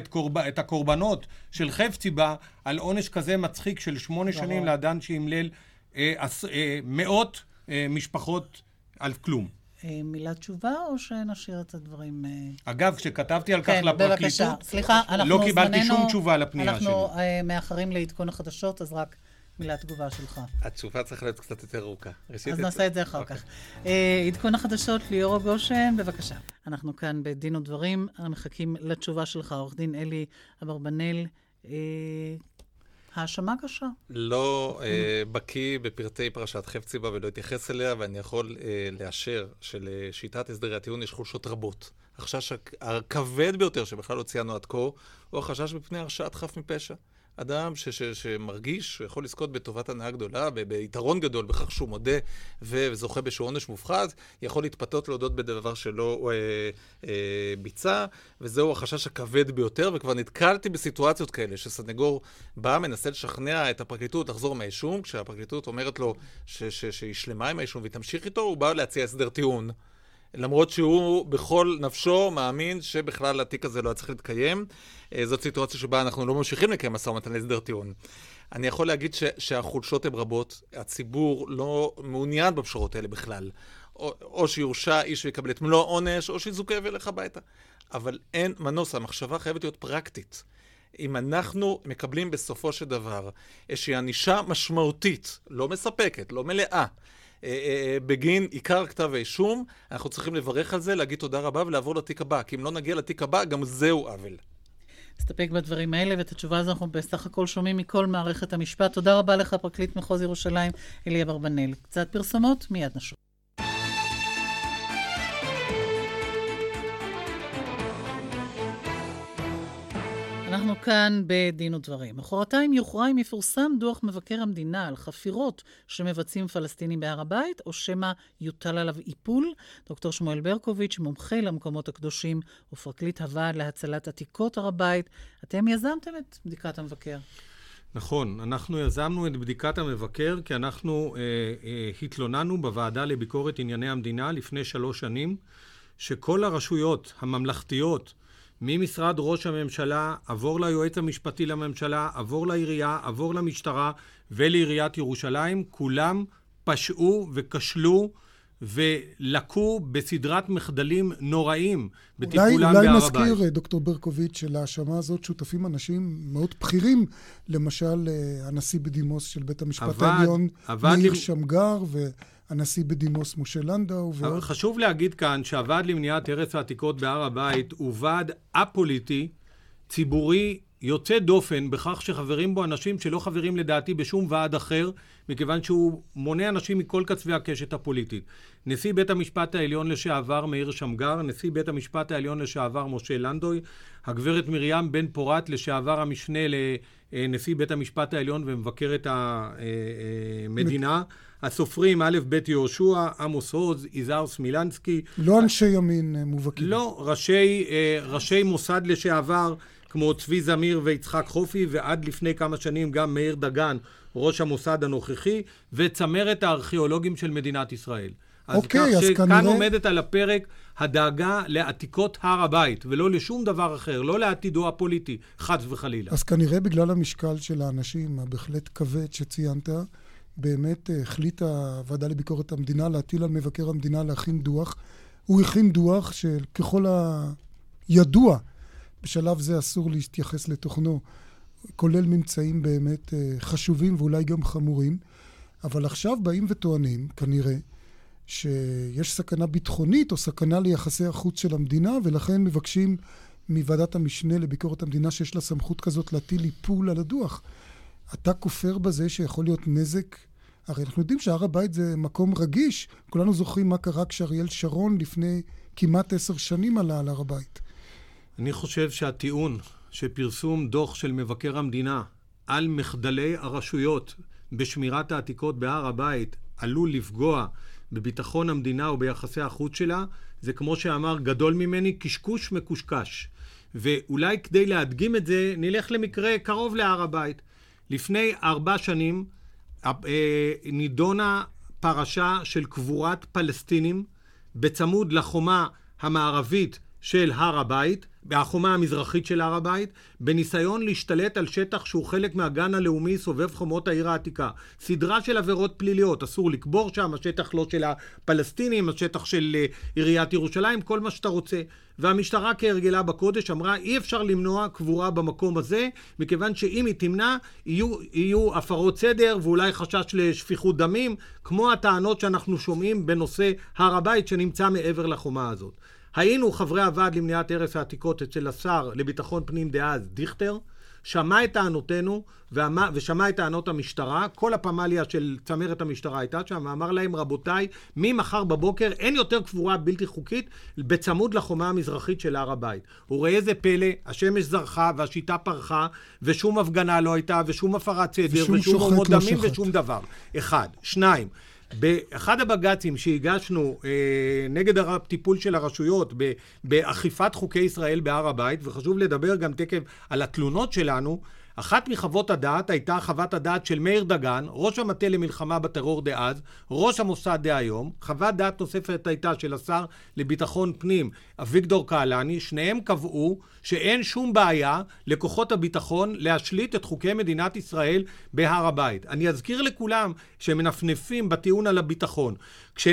את הקורבנות של חפציבה על עונש כזה מצחיק של שמונה שנים לאדם שאמלל אה, אה, מאות אה, משפחות על כלום. אה, מילת תשובה, או שנשאיר את הדברים... אה? אגב, כשכתבתי על כך כן, לפרקליטות, בבקשה. סליחה, אנחנו לא קיבלתי זמננו- שום תשובה לפנייה אנחנו שלי. אה, מאחרים לעדכון החדשות, אז רק מילת תגובה שלך. התשובה צריכה להיות קצת יותר ארוכה. ראשית, אז את- נעשה את זה אחר אוקיי. כך. אה, עדכון החדשות, ליאור גושן, בבקשה. אנחנו כאן בדין ודברים, מחכים לתשובה שלך, עורך דין אלי אברבנאל. האשמה קשה. לא אה, בקיא בפרטי פרשת חפציבה ולא אתייחס אליה, ואני יכול אה, לאשר שלשיטת הסדרי הטיעון יש חולשות רבות. החשש הכ- הכבד ביותר שבכלל לא ציינו עד כה, הוא החשש מפני הרשעת חף מפשע. אדם ש- ש- שמרגיש שהוא יכול לזכות בטובת הנאה גדולה, ב- ביתרון גדול בכך שהוא מודה וזוכה באיזשהו עונש מופחת, יכול להתפתות להודות בדבר שלא אה, אה, ביצע, וזהו החשש הכבד ביותר, וכבר נתקלתי בסיטואציות כאלה, שסנגור בא, מנסה לשכנע את הפרקליטות לחזור מהאישום, כשהפרקליטות אומרת לו ש- ש- שהיא שלמה עם האישום והיא תמשיך איתו, הוא בא להציע הסדר טיעון. למרות שהוא בכל נפשו מאמין שבכלל התיק הזה לא היה צריך להתקיים. אה, זאת סיטואציה שבה אנחנו לא ממשיכים לקיים משא ומתן להסדר טיעון. אני יכול להגיד ש- שהחולשות הן רבות, הציבור לא מעוניין בפשרות האלה בכלל. או, או שיורשע איש ויקבל את מלוא העונש, או שיזוכה וילך הביתה. אבל אין מנוס, המחשבה חייבת להיות פרקטית. אם אנחנו מקבלים בסופו של דבר איזושהי ענישה משמעותית, לא מספקת, לא מלאה, אה, אה, בגין עיקר כתב האישום, אנחנו צריכים לברך על זה, להגיד תודה רבה ולעבור לתיק הבא. כי אם לא נגיע לתיק הבא, גם זהו עוול. נסתפק בדברים האלה, ואת התשובה הזו אנחנו בסך הכל שומעים מכל מערכת המשפט. תודה רבה לך, פרקליט מחוז ירושלים, אלי אברבנאל. קצת פרסומות, מיד נשוב. אנחנו כאן בדין ודברים. מחרתיים יוכרע אם יפורסם דוח מבקר המדינה על חפירות שמבצעים פלסטינים בהר הבית, או שמא יוטל עליו איפול. דוקטור שמואל ברקוביץ', מומחה למקומות הקדושים ופרקליט הוועד להצלת עתיקות הר הבית, אתם יזמתם את בדיקת המבקר. נכון, אנחנו יזמנו את בדיקת המבקר כי אנחנו אה, אה, התלוננו בוועדה לביקורת ענייני המדינה לפני שלוש שנים, שכל הרשויות הממלכתיות, ממשרד ראש הממשלה, עבור ליועץ המשפטי לממשלה, עבור לעירייה, עבור למשטרה ולעיריית ירושלים, כולם פשעו וכשלו ולקו בסדרת מחדלים נוראים אולי, בטיפולם אולי בהר הבית. נזכיר, אה, דוקטור ברקוביץ', שלהאשמה הזאת שותפים אנשים מאוד בכירים, למשל אה, הנשיא בדימוס של בית המשפט עבד- העליון, עבד מאיר עם- שמגר, והנשיא בדימוס משה לנדאו, ועוד. חשוב להגיד כאן שהוועד למניעת הרס העתיקות בהר הבית הוא ועד א-פוליטי, ציבורי, יוצא דופן בכך שחברים בו אנשים שלא חברים לדעתי בשום ועד אחר, מכיוון שהוא מונה אנשים מכל קצווי הקשת הפוליטית. נשיא בית המשפט העליון לשעבר מאיר שמגר, נשיא בית המשפט העליון לשעבר משה לנדוי, הגברת מרים בן פורת, לשעבר המשנה לנשיא בית המשפט העליון ומבקרת המדינה, הסופרים א' ב' יהושע, עמוס עוז, יזהר סמילנסקי, לא אנשי ימין אה, מובהקים. לא, ראשי, אה, ראשי מוסד לשעבר, כמו צבי זמיר ויצחק חופי, ועד לפני כמה שנים גם מאיר דגן, ראש המוסד הנוכחי, וצמרת הארכיאולוגים של מדינת ישראל. אז אוקיי, כך אז שכאן כנראה- עומדת על הפרק הדאגה לעתיקות הר הבית, ולא לשום דבר אחר, לא לעתידו הפוליטי, חס וחלילה. אז כנראה בגלל המשקל של האנשים הבהחלט כבד שציינת, באמת אה, החליטה הוועדה לביקורת המדינה להטיל על מבקר המדינה להכין דוח. הוא הכין דוח שככל הידוע, בשלב זה אסור להתייחס לתוכנו, כולל ממצאים באמת אה, חשובים ואולי גם חמורים, אבל עכשיו באים וטוענים, כנראה, שיש סכנה ביטחונית או סכנה ליחסי החוץ של המדינה, ולכן מבקשים מוועדת המשנה לביקורת המדינה שיש לה סמכות כזאת להטיל איפול על הדוח. אתה כופר בזה שיכול להיות נזק? הרי אנחנו יודעים שהר הבית זה מקום רגיש. כולנו זוכרים מה קרה כשאריאל שרון לפני כמעט עשר שנים עלה על הר הבית. אני חושב שהטיעון שפרסום דוח של מבקר המדינה על מחדלי הרשויות בשמירת העתיקות בהר הבית עלול לפגוע בביטחון המדינה וביחסי החוץ שלה, זה כמו שאמר גדול ממני, קשקוש מקושקש. ואולי כדי להדגים את זה, נלך למקרה קרוב להר הבית. לפני ארבע שנים אה, נידונה פרשה של קבורת פלסטינים בצמוד לחומה המערבית של הר הבית, החומה המזרחית של הר הבית, בניסיון להשתלט על שטח שהוא חלק מהגן הלאומי סובב חומות העיר העתיקה. סדרה של עבירות פליליות, אסור לקבור שם, השטח לא של הפלסטינים, השטח של uh, עיריית ירושלים, כל מה שאתה רוצה. והמשטרה כהרגלה בקודש אמרה, אי אפשר למנוע קבורה במקום הזה, מכיוון שאם היא תמנע, יהיו, יהיו הפרות סדר ואולי חשש לשפיכות דמים, כמו הטענות שאנחנו שומעים בנושא הר הבית שנמצא מעבר לחומה הזאת. היינו חברי הוועד למניעת הרס העתיקות אצל השר לביטחון פנים דאז, דיכטר, שמע את טענותינו ושמע את טענות המשטרה, כל הפמליה של צמרת המשטרה הייתה שם, ואמר להם, רבותיי, ממחר בבוקר אין יותר קבורה בלתי חוקית בצמוד לחומה המזרחית של הר הבית. וראה איזה פלא, השמש זרחה והשיטה פרחה, ושום הפגנה לא הייתה, ושום הפרת סדר, ושום עומות לא דמים, ושום דבר. אחד. שניים. באחד הבג"צים שהגשנו אה, נגד הטיפול של הרשויות באכיפת חוקי ישראל בהר הבית, וחשוב לדבר גם תכף על התלונות שלנו, אחת מחוות הדעת הייתה חוות הדעת של מאיר דגן, ראש המטה למלחמה בטרור דאז, ראש המוסד דהיום. חוות דעת נוספת הייתה של השר לביטחון פנים, אביגדור קהלני. שניהם קבעו שאין שום בעיה לכוחות הביטחון להשליט את חוקי מדינת ישראל בהר הבית. אני אזכיר לכולם שמנפנפים בטיעון על הביטחון. כש...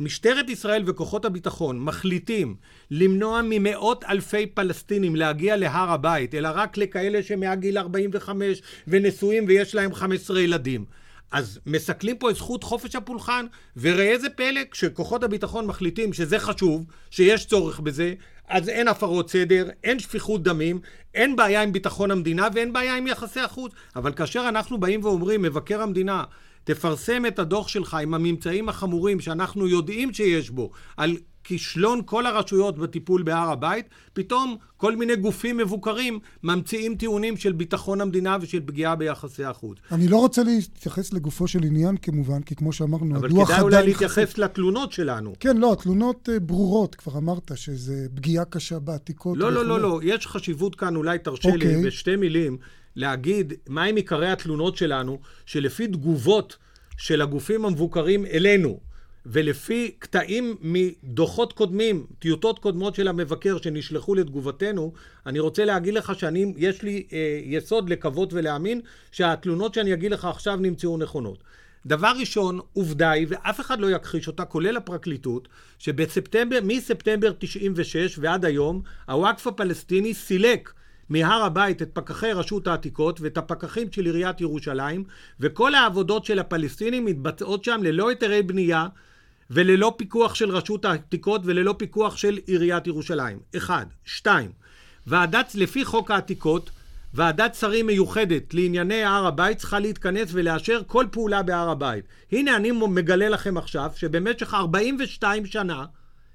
משטרת ישראל וכוחות הביטחון מחליטים למנוע ממאות אלפי פלסטינים להגיע להר הבית, אלא רק לכאלה שמעל 45 ונשואים ויש להם 15 ילדים. אז מסכלים פה את זכות חופש הפולחן, וראה איזה פלא, כשכוחות הביטחון מחליטים שזה חשוב, שיש צורך בזה, אז אין הפרות סדר, אין שפיכות דמים, אין בעיה עם ביטחון המדינה ואין בעיה עם יחסי החוץ. אבל כאשר אנחנו באים ואומרים, מבקר המדינה, תפרסם את הדוח שלך עם הממצאים החמורים שאנחנו יודעים שיש בו על כישלון כל הרשויות בטיפול בהר הבית, פתאום כל מיני גופים מבוקרים ממציאים טיעונים של ביטחון המדינה ושל פגיעה ביחסי החוץ. אני לא רוצה להתייחס לגופו של עניין כמובן, כי כמו שאמרנו, הדוח עדיין... אבל כדאי אולי להתייחס לתלונות שלנו. כן, לא, התלונות אה, ברורות, כבר אמרת שזה פגיעה קשה בעתיקות. לא, לא, לא, לא, יש חשיבות כאן, אולי תרשה okay. לי אוקיי. בשתי מילים. להגיד מהם עיקרי התלונות שלנו, שלפי תגובות של הגופים המבוקרים אלינו, ולפי קטעים מדוחות קודמים, טיוטות קודמות של המבקר שנשלחו לתגובתנו, אני רוצה להגיד לך שאני, יש לי אה, יסוד לקוות ולהאמין שהתלונות שאני אגיד לך עכשיו נמצאו נכונות. דבר ראשון, עובדה היא, ואף אחד לא יכחיש אותה, כולל הפרקליטות, שבספטמבר, מספטמבר 96 ועד היום, הוואקף הפלסטיני סילק מהר הבית את פקחי רשות העתיקות ואת הפקחים של עיריית ירושלים, וכל העבודות של הפלסטינים מתבצעות שם ללא היתרי בנייה וללא פיקוח של רשות העתיקות וללא פיקוח של עיריית ירושלים. אחד. שתיים, ועדת, לפי חוק העתיקות, ועדת שרים מיוחדת לענייני הר הבית צריכה להתכנס ולאשר כל פעולה בהר הבית. הנה אני מגלה לכם עכשיו שבמשך 42 שנה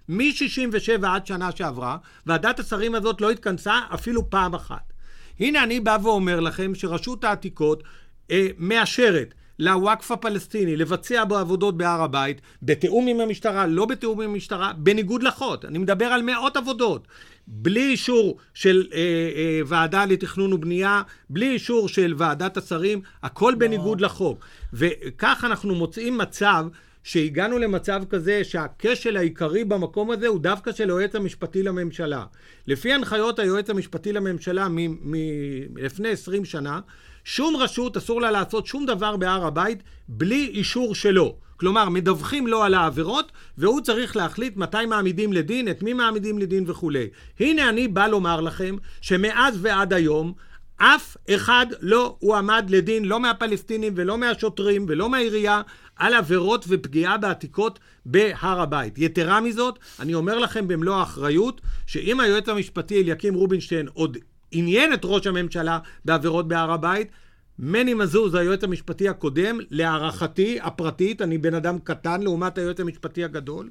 מ-67 עד שנה שעברה, ועדת השרים הזאת לא התכנסה אפילו פעם אחת. הנה אני בא ואומר לכם שרשות העתיקות אה, מאשרת לוואקף הפלסטיני לבצע בו עבודות בהר הבית, בתיאום עם המשטרה, לא בתיאום עם המשטרה, בניגוד לחוק. אני מדבר על מאות עבודות. בלי אישור של אה, אה, ועדה לתכנון ובנייה, בלי אישור של ועדת השרים, הכל לא. בניגוד לחוק. וכך אנחנו מוצאים מצב שהגענו למצב כזה שהכשל העיקרי במקום הזה הוא דווקא של היועץ המשפטי לממשלה. לפי הנחיות היועץ המשפטי לממשלה מלפני 20 שנה, שום רשות אסור לה לעשות שום דבר בהר הבית בלי אישור שלו. כלומר, מדווחים לו על העבירות, והוא צריך להחליט מתי מעמידים לדין, את מי מעמידים לדין וכולי. הנה אני בא לומר לכם שמאז ועד היום, אף אחד לא הועמד לדין, לא מהפלסטינים ולא מהשוטרים ולא מהעירייה, על עבירות ופגיעה בעתיקות בהר הבית. יתרה מזאת, אני אומר לכם במלוא האחריות, שאם היועץ המשפטי אליקים רובינשטיין עוד עניין את ראש הממשלה בעבירות בהר הבית, מני מזוז, היועץ המשפטי הקודם, להערכתי הפרטית, אני בן אדם קטן לעומת היועץ המשפטי הגדול,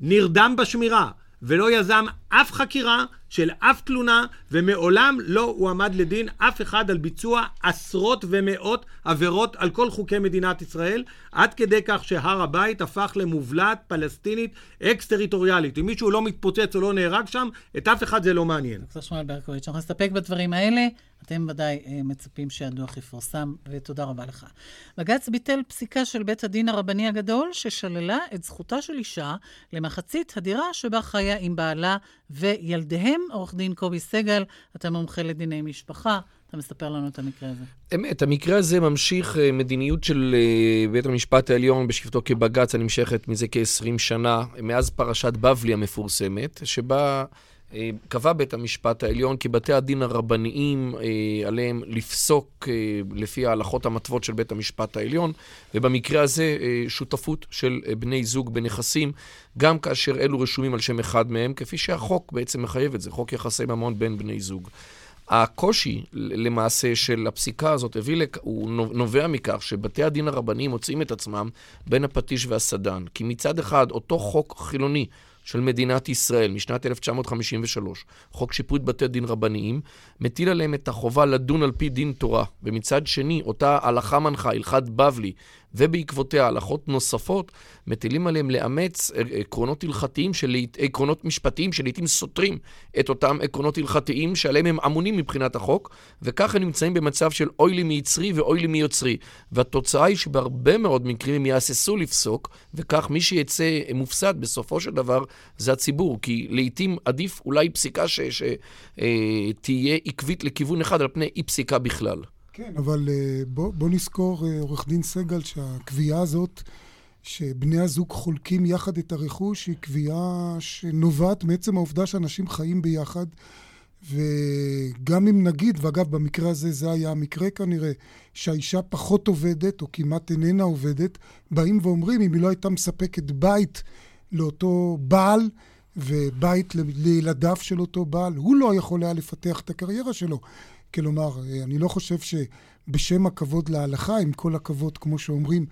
נרדם בשמירה ולא יזם אף חקירה של אף תלונה, ומעולם לא הועמד לדין אף אחד על ביצוע עשרות ומאות עבירות על כל חוקי מדינת ישראל, עד כדי כך שהר הבית הפך למובלעת פלסטינית אקס-טריטוריאלית. אם מישהו לא מתפוצץ או לא נהרג שם, את אף אחד זה לא מעניין. דוקטור שמואל ברקוביץ', אנחנו נסתפק בדברים האלה. אתם ודאי אה, מצפים שהדוח יפורסם, ותודה רבה לך. בג"ץ ביטל פסיקה של בית הדין הרבני הגדול, ששללה את זכותה של אישה למחצית הדירה שבה חיה עם בעלה וילדיהם. עורך דין קובי סגל, אתה מומחה לדיני משפחה. אתה מספר לנו את המקרה הזה. אמת, המקרה הזה ממשיך אה, מדיניות של אה, בית המשפט העליון בשבתו כבג"ץ הנמשכת מזה כ-20 שנה, מאז פרשת בבלי המפורסמת, שבה קבע בית המשפט העליון כי בתי הדין הרבניים עליהם לפסוק לפי ההלכות המתוות של בית המשפט העליון, ובמקרה הזה שותפות של בני זוג בנכסים, גם כאשר אלו רשומים על שם אחד מהם, כפי שהחוק בעצם מחייב את זה, חוק יחסי ממון בין בני זוג. הקושי למעשה של הפסיקה הזאת הביא, לק... הוא נובע מכך שבתי הדין הרבניים מוצאים את עצמם בין הפטיש והסדן. כי מצד אחד, אותו חוק חילוני של מדינת ישראל משנת 1953, חוק שיפוט בתי דין רבניים, מטיל עליהם את החובה לדון על פי דין תורה. ומצד שני, אותה הלכה מנחה, הלכת בבלי, ובעקבותיה הלכות נוספות, מטילים עליהם לאמץ עקרונות הלכתיים, של... עקרונות משפטיים שלעיתים סותרים את אותם עקרונות הלכתיים שעליהם הם אמונים מבחינת החוק, וככה נמצאים במצב של אוי לי מיצרי ואוי לי מיוצרי. והתוצאה היא שבהרבה מאוד מקרים הם יהססו לפסוק, וכך מי שיצא מופסד בסופו של דבר זה הציבור, כי לעיתים עדיף אולי פסיקה שתהיה עקבית לכיוון אחד על פני אי פסיקה בכלל. כן, אבל אה, בוא, בוא נזכור, אה, עורך דין סגל, שהקביעה הזאת, שבני הזוג חולקים יחד את הרכוש, היא קביעה שנובעת מעצם העובדה שאנשים חיים ביחד. וגם אם נגיד, ואגב, במקרה הזה זה היה המקרה כנראה, שהאישה פחות עובדת, או כמעט איננה עובדת, באים ואומרים, אם היא לא הייתה מספקת בית לאותו בעל, ובית לילדיו של אותו בעל, הוא לא יכול היה לפתח את הקריירה שלו. כלומר, אני לא חושב שבשם הכבוד להלכה, עם כל הכבוד, כמו שאומרים,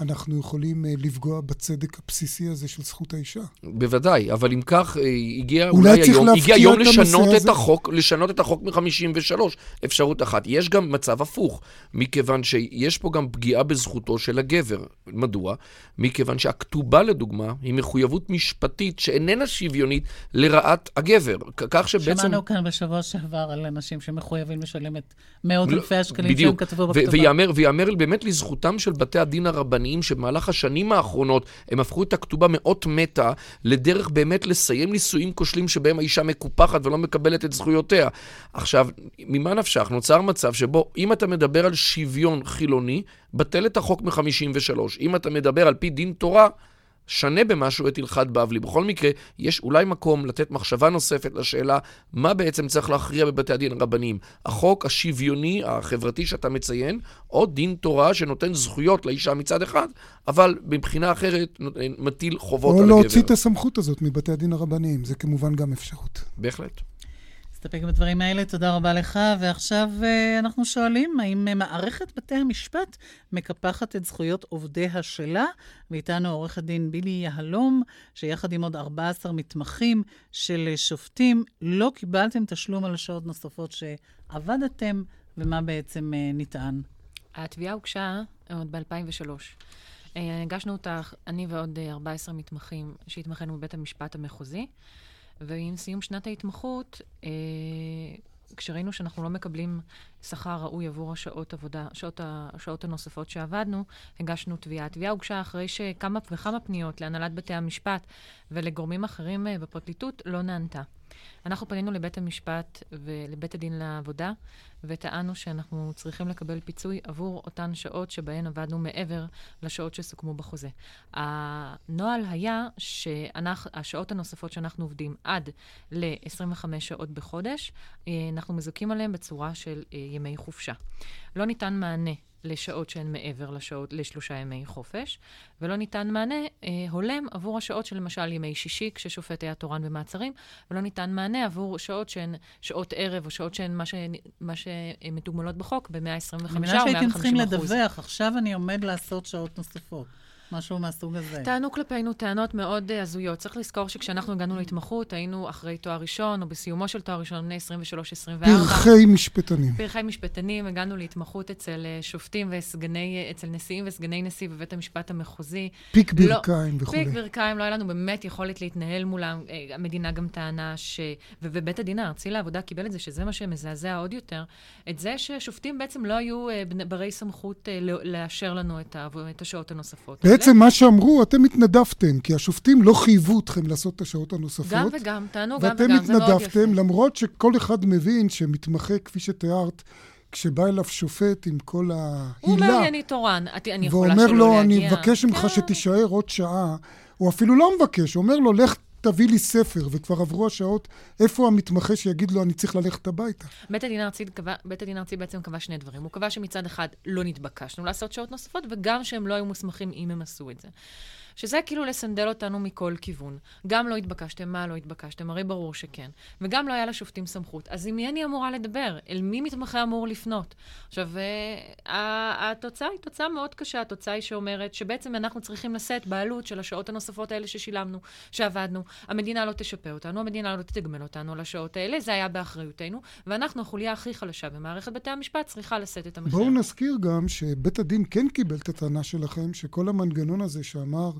אנחנו יכולים אה, לפגוע בצדק הבסיסי הזה של זכות האישה. בוודאי, אבל אם כך, אה, הגיע אולי, אולי היום, הגיע היום לשנות את החוק, לשנות את החוק מ-53, אפשרות אחת. יש גם מצב הפוך, מכיוון שיש פה גם פגיעה בזכותו של הגבר. מדוע? מכיוון שהכתובה, לדוגמה, היא מחויבות משפטית שאיננה שוויונית לרעת הגבר. כך שבעצם... שמענו כאן בשבוע שעבר על אנשים שמחויבים לשלם את מאות לא, אלפי השקלים שהם כתבו בכתובה. ויאמר באמת לזכותם של בתי הדין הרבניים. הרבניים שבמהלך השנים האחרונות הם הפכו את הכתובה מאות מתה לדרך באמת לסיים נישואים כושלים שבהם האישה מקופחת ולא מקבלת את זכויותיה. עכשיו, ממה נפשך? נוצר מצב שבו אם אתה מדבר על שוויון חילוני, בטל את החוק מ-53. אם אתה מדבר על פי דין תורה, שנה במשהו את הלכת בבלי. בכל מקרה, יש אולי מקום לתת מחשבה נוספת לשאלה מה בעצם צריך להכריע בבתי הדין הרבניים. החוק השוויוני, החברתי שאתה מציין, או דין תורה שנותן זכויות לאישה מצד אחד, אבל מבחינה אחרת מטיל חובות על הגבר. או להוציא את הסמכות הזאת מבתי הדין הרבניים, זה כמובן גם אפשרות. בהחלט. נסתפק בדברים האלה, תודה רבה לך. ועכשיו uh, אנחנו שואלים, האם מערכת בתי המשפט מקפחת את זכויות עובדיה שלה? ואיתנו עורך הדין בילי יהלום, שיחד עם עוד 14 מתמחים של שופטים, לא קיבלתם תשלום על השעות נוספות שעבדתם, ומה בעצם uh, נטען? התביעה הוגשה עוד ב-2003. אה, הגשנו אותה, אני ועוד 14 מתמחים שהתמחינו בבית המשפט המחוזי. ועם סיום שנת ההתמחות, אה, כשראינו שאנחנו לא מקבלים שכר ראוי עבור השעות עבודה, שעות, השעות הנוספות שעבדנו, הגשנו תביעה. התביעה הוגשה אחרי שכמה וכמה פניות להנהלת בתי המשפט ולגורמים אחרים אה, בפרקליטות לא נענתה. אנחנו פנינו לבית המשפט ולבית הדין לעבודה, וטענו שאנחנו צריכים לקבל פיצוי עבור אותן שעות שבהן עבדנו מעבר לשעות שסוכמו בחוזה. הנוהל היה שהשעות הנוספות שאנחנו עובדים עד ל-25 שעות בחודש, אה, אנחנו מזוכים עליהן בצורה של אה, ימי חופשה. לא ניתן מענה לשעות שהן מעבר לשעות, לשלושה ימי חופש, ולא ניתן מענה אה, הולם עבור השעות של למשל ימי שישי, כששופט היה תורן במעצרים, ולא ניתן מענה עבור שעות שהן שעות ערב, או שעות שהן מה, שמתוגמלות בחוק ב-125 או 150 אחוז. אני מבינה שהייתם צריכים לדווח, עכשיו אני עומד לעשות שעות נוספות. משהו מהסוג הזה. טענו כלפינו טענות מאוד אה, הזויות. צריך לזכור שכשאנחנו הגענו להתמחות, היינו אחרי תואר ראשון, או בסיומו של תואר ראשון, בני 23-24. פרחי משפטנים. פרחי משפטנים, הגענו להתמחות אצל אה, שופטים וסגני, אצל נשיאים וסגני נשיא בבית המשפט המחוזי. פיק ברכיים לא, וכולי. פיק ברכיים, לא היה לנו באמת יכולת להתנהל מולם. אה, המדינה גם טענה ש... ובית הדין הארצי לעבודה קיבל את זה, שזה מה שמזעזע עוד יותר, את זה ששופטים בעצם לא היו אה, בני- ברי סמכות אה, לא- לאשר לנו את השעות הנוספות. בעצם מה שאמרו, אתם התנדבתם, כי השופטים לא חייבו אתכם לעשות את השעות הנוספות. גם וגם, טענו גם ואתם וגם, זה מאוד יפה. התנדבתם, למרות שכל אחד מבין שמתמחה, כפי שתיארת, כשבא אליו שופט עם כל הוא אומר ההילה, לי, אני תורן, אני יכולה ואומר שלא לו, להגיע. אני מבקש ממך כן. שתישאר עוד שעה, הוא אפילו לא מבקש, הוא אומר לו, לך תביא לי ספר, וכבר עברו השעות, איפה המתמחה שיגיד לו, אני צריך ללכת הביתה? בית הדין הארצי, בית הדין הארצי בעצם קבע שני דברים. הוא קבע שמצד אחד לא נתבקשנו לעשות שעות נוספות, וגם שהם לא היו מוסמכים אם הם עשו את זה. שזה כאילו לסנדל אותנו מכל כיוון. גם לא התבקשתם, מה לא התבקשתם? הרי ברור שכן. וגם לא היה לשופטים סמכות. אז עם מי אני אמורה לדבר? אל מי מתמחה אמור לפנות? עכשיו, אה, ה- התוצאה היא תוצאה מאוד קשה. התוצאה היא שאומרת שבעצם אנחנו צריכים לשאת בעלות של השעות הנוספות האלה ששילמנו, שעבדנו. המדינה לא תשפה אותנו, המדינה לא תתגמל אותנו על השעות האלה, זה היה באחריותנו, ואנחנו, החוליה הכי חלשה במערכת בתי המשפט, צריכה לשאת את המחיר. בואו נזכיר גם שבית הדין כן קיבל את הטענה שלכם, שכל המנגנון הזה שאמר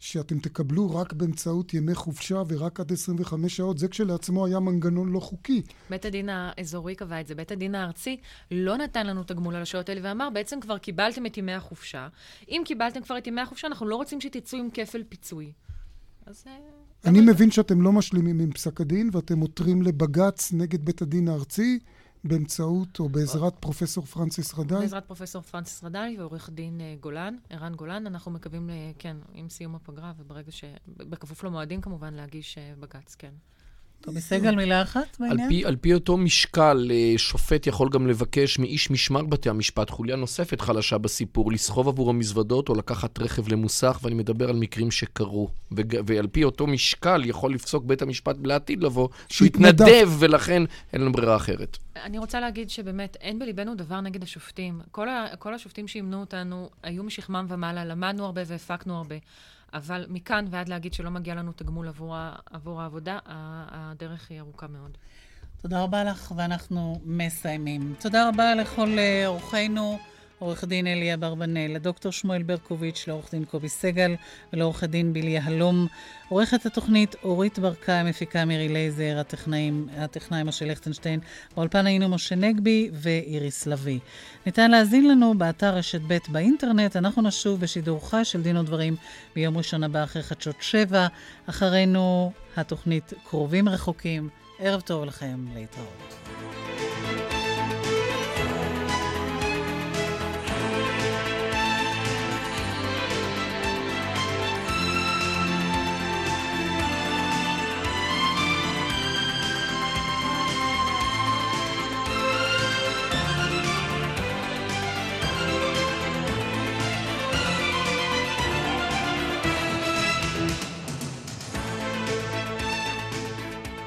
שאתם תקבלו רק באמצעות ימי חופשה ורק עד 25 שעות, זה כשלעצמו היה מנגנון לא חוקי. בית הדין האזורי קבע את זה. בית הדין הארצי לא נתן לנו תגמול על השעות האלה ואמר, בעצם כבר קיבלתם את ימי החופשה. אם קיבלתם כבר את ימי החופשה, אנחנו לא רוצים שתצאו עם כפל פיצוי. אז... אה, אני מבין שאתם לא משלימים עם פסק הדין ואתם עותרים לבג"ץ נגד בית הדין הארצי באמצעות או בעזרת פרופסור פרנסס רדאי. בעזרת פרופסור פרנסס רדאי ועורך דין אה, גולן, ערן גולן, אנחנו מקווים, ל- כן, עם סיום הפגרה, וברגע ש... בכפוף למועדים כמובן, להגיש אה, בג"ץ, כן. טובי סגל, מילה אחת על בעניין? פי, על פי אותו משקל, אה, שופט יכול גם לבקש מאיש משמר בתי המשפט, חוליה נוספת חלשה בסיפור, לסחוב עבור המזוודות או לקחת רכב למוסך, ואני מדבר על מקרים שקרו. וג, ועל פי אותו משקל יכול לפסוק בית המשפט לעתיד לבוא, שהוא. יתנדב, ולכן אין לנו ברירה אחרת. אני רוצה להגיד שבאמת אין בליבנו דבר נגד השופטים. כל, ה, כל השופטים שאימנו אותנו היו משכמם ומעלה, למדנו הרבה והפקנו הרבה. אבל מכאן ועד להגיד שלא מגיע לנו תגמול עבור, עבור העבודה, הדרך היא ארוכה מאוד. תודה רבה לך, ואנחנו מסיימים. תודה רבה לכל אה, אורחינו, עורך דין אלי אברבנאל, לדוקטור שמואל ברקוביץ', לעורך דין קובי סגל ולעורך הדין בילי יהלום. עורכת התוכנית אורית ברקאי, מפיקה מירי לייזר, הטכנאים, הטכנאי משה ליכטנשטיין. באולפן היינו משה נגבי ואיריס לביא. ניתן להאזין לנו באתר רשת ב' באינטרנט. אנחנו נשוב בשידור חי של דין ודברים ביום ראשון הבא אחרי חדשות שבע. אחרינו התוכנית קרובים רחוקים. ערב טוב לכם, להתראות.